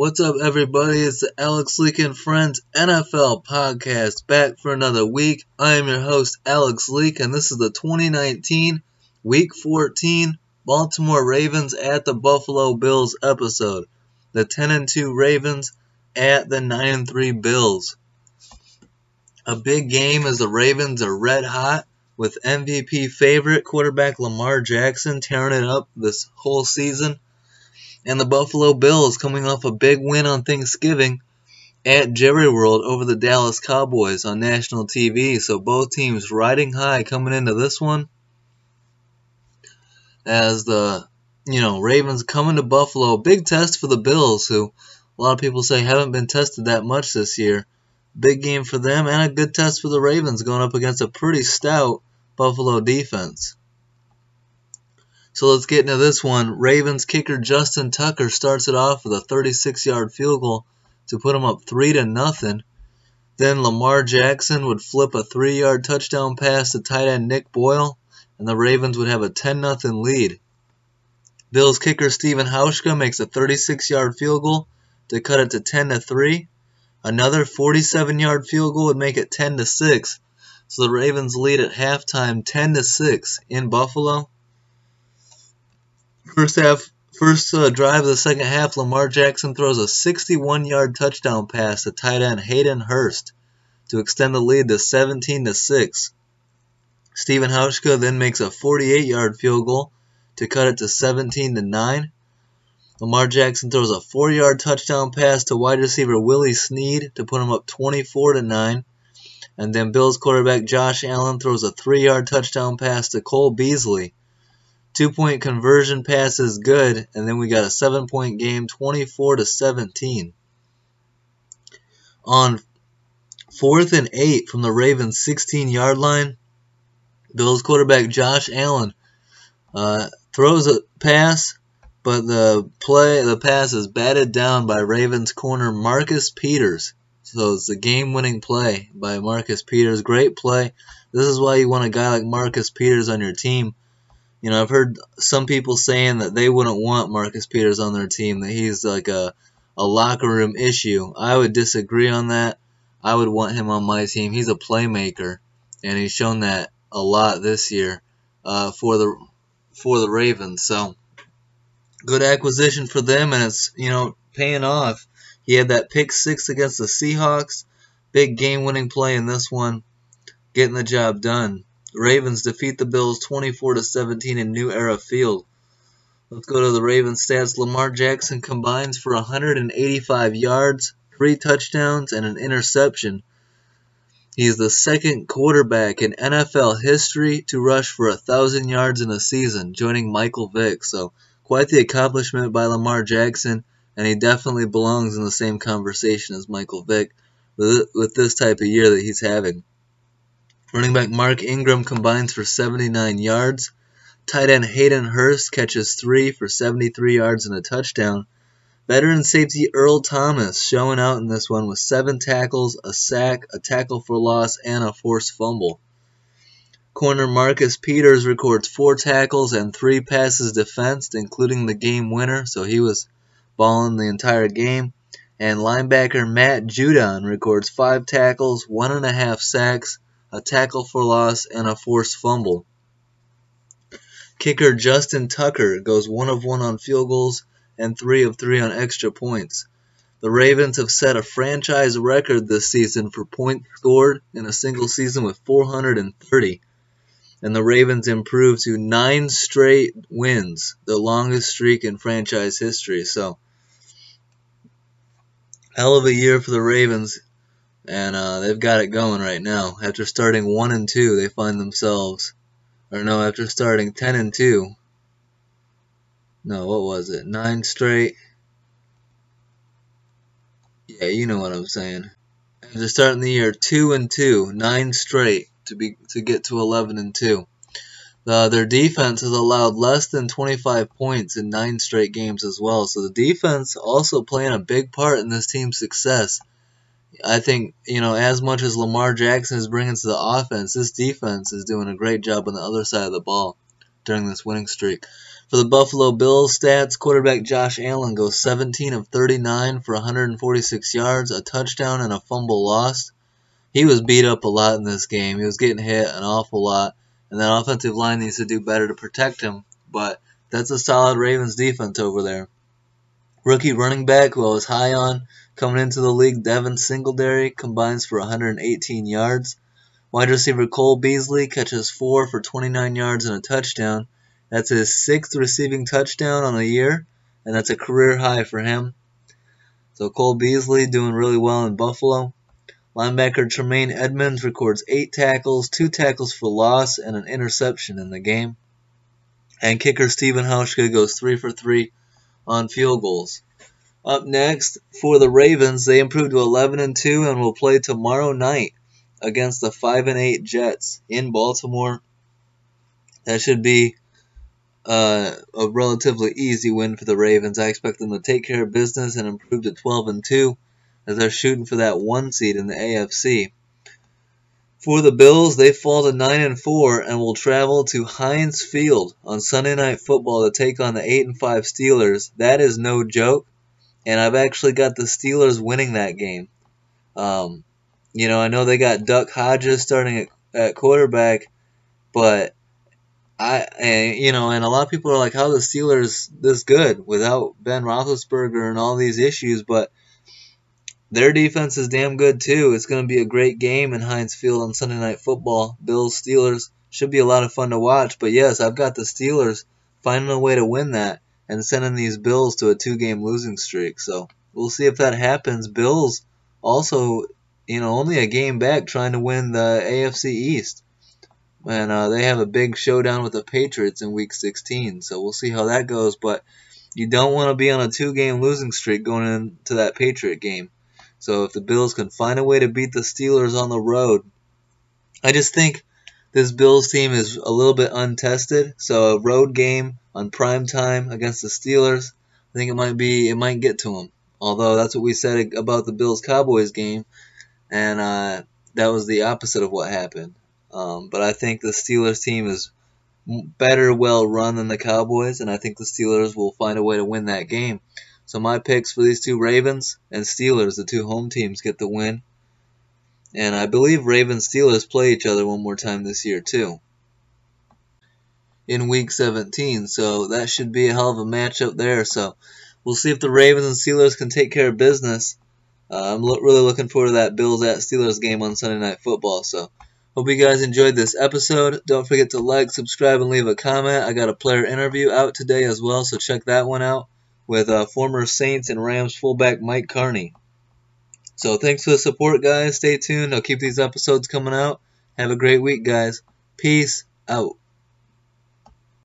What's up, everybody? It's the Alex and Friends NFL podcast back for another week. I am your host, Alex Leak, and this is the 2019 Week 14 Baltimore Ravens at the Buffalo Bills episode. The 10 and 2 Ravens at the 9 and 3 Bills. A big game as the Ravens are red hot with MVP favorite quarterback Lamar Jackson tearing it up this whole season and the Buffalo Bills coming off a big win on Thanksgiving at Jerry World over the Dallas Cowboys on national TV. So both teams riding high coming into this one. As the you know Ravens coming to Buffalo, big test for the Bills, who a lot of people say haven't been tested that much this year. Big game for them and a good test for the Ravens going up against a pretty stout Buffalo defense. So let's get into this one. Ravens kicker Justin Tucker starts it off with a 36-yard field goal to put him up 3 to nothing. Then Lamar Jackson would flip a 3-yard touchdown pass to tight end Nick Boyle, and the Ravens would have a 10 0 lead. Bills kicker Stephen Hauschka makes a 36-yard field goal to cut it to 10 to 3. Another 47-yard field goal would make it 10 to 6. So the Ravens lead at halftime 10 to 6 in Buffalo. First half, first uh, drive of the second half, Lamar Jackson throws a 61-yard touchdown pass to tight end Hayden Hurst to extend the lead to 17 to 6. Stephen Hauschka then makes a 48-yard field goal to cut it to 17 to 9. Lamar Jackson throws a 4-yard touchdown pass to wide receiver Willie Snead to put him up 24 to 9. And then Bills quarterback Josh Allen throws a 3-yard touchdown pass to Cole Beasley Two point conversion pass is good, and then we got a seven point game, 24 to 17. On fourth and eight from the Ravens' 16 yard line, Bills quarterback Josh Allen uh, throws a pass, but the play the pass is batted down by Ravens corner Marcus Peters. So it's a game winning play by Marcus Peters. Great play. This is why you want a guy like Marcus Peters on your team you know, I've heard some people saying that they wouldn't want Marcus Peters on their team, that he's like a, a locker room issue. I would disagree on that. I would want him on my team. He's a playmaker, and he's shown that a lot this year uh, for the for the Ravens. So good acquisition for them, and it's you know paying off. He had that pick six against the Seahawks, big game-winning play in this one, getting the job done. Ravens defeat the Bills 24 to 17 in New Era Field. Let's go to the Ravens stats. Lamar Jackson combines for 185 yards, three touchdowns, and an interception. He is the second quarterback in NFL history to rush for a thousand yards in a season, joining Michael Vick. So quite the accomplishment by Lamar Jackson, and he definitely belongs in the same conversation as Michael Vick with this type of year that he's having. Running back Mark Ingram combines for 79 yards. Tight end Hayden Hurst catches three for 73 yards and a touchdown. Veteran safety Earl Thomas showing out in this one with seven tackles, a sack, a tackle for loss, and a forced fumble. Corner Marcus Peters records four tackles and three passes defensed, including the game winner, so he was balling the entire game. And linebacker Matt Judon records five tackles, one and a half sacks, a tackle for loss, and a forced fumble. Kicker Justin Tucker goes one of one on field goals and three of three on extra points. The Ravens have set a franchise record this season for points scored in a single season with 430. And the Ravens improved to nine straight wins, the longest streak in franchise history. So, hell of a year for the Ravens and uh, they've got it going right now. After starting one and two, they find themselves, or no, after starting ten and two. No, what was it? Nine straight. Yeah, you know what I'm saying. After starting the year two and two, nine straight to be to get to eleven and two. Uh, their defense has allowed less than 25 points in nine straight games as well. So the defense also playing a big part in this team's success. I think, you know, as much as Lamar Jackson is bringing to the offense, this defense is doing a great job on the other side of the ball. during this winning streak. For the Buffalo Bills stats, quarterback Josh Allen goes 17 of 39 for 146 yards, a touchdown, and a fumble lost. He was beat up a lot in this game. He was getting hit an awful lot, and that offensive line needs to do better to protect him. But that's a solid Ravens defense over there. Rookie running back who I was high on coming into the league, Devin Singletary, combines for 118 yards. Wide receiver Cole Beasley catches four for 29 yards and a touchdown. That's his sixth receiving touchdown on the year, and that's a career high for him. So Cole Beasley doing really well in Buffalo. Linebacker Tremaine Edmunds records eight tackles, two tackles for loss, and an interception in the game. And kicker Stephen Hauschka goes three for three on field goals. Up next for the Ravens, they improved to 11 and 2 and will play tomorrow night against the 5 and 8 Jets in Baltimore. That should be uh, a relatively easy win for the Ravens. I expect them to take care of business and improve to 12 and 2 as they're shooting for that one seed in the AFC. For the Bills, they fall to 9 and 4 and will travel to Heinz Field on Sunday Night Football to take on the 8 and 5 Steelers. That is no joke, and I've actually got the Steelers winning that game. Um, you know, I know they got Duck Hodges starting at, at quarterback, but I, and, you know, and a lot of people are like, how the Steelers this good without Ben Roethlisberger and all these issues, but their defense is damn good too. It's going to be a great game in Heinz Field on Sunday Night Football. Bills Steelers should be a lot of fun to watch. But yes, I've got the Steelers finding a way to win that and sending these Bills to a two-game losing streak. So we'll see if that happens. Bills also, you know, only a game back trying to win the AFC East. And uh, they have a big showdown with the Patriots in Week 16. So we'll see how that goes. But you don't want to be on a two-game losing streak going into that Patriot game. So if the Bills can find a way to beat the Steelers on the road, I just think this Bills team is a little bit untested. So a road game on prime time against the Steelers, I think it might be it might get to them. Although that's what we said about the Bills Cowboys game, and uh, that was the opposite of what happened. Um, but I think the Steelers team is better well run than the Cowboys, and I think the Steelers will find a way to win that game. So my picks for these two Ravens and Steelers, the two home teams, get the win. And I believe Ravens Steelers play each other one more time this year too. In week 17, so that should be a hell of a matchup there. So we'll see if the Ravens and Steelers can take care of business. Uh, I'm lo- really looking forward to that Bills at Steelers game on Sunday Night Football. So hope you guys enjoyed this episode. Don't forget to like, subscribe, and leave a comment. I got a player interview out today as well, so check that one out with uh, former Saints and Rams fullback Mike Karney. So thanks for the support, guys. Stay tuned. I'll keep these episodes coming out. Have a great week, guys. Peace out.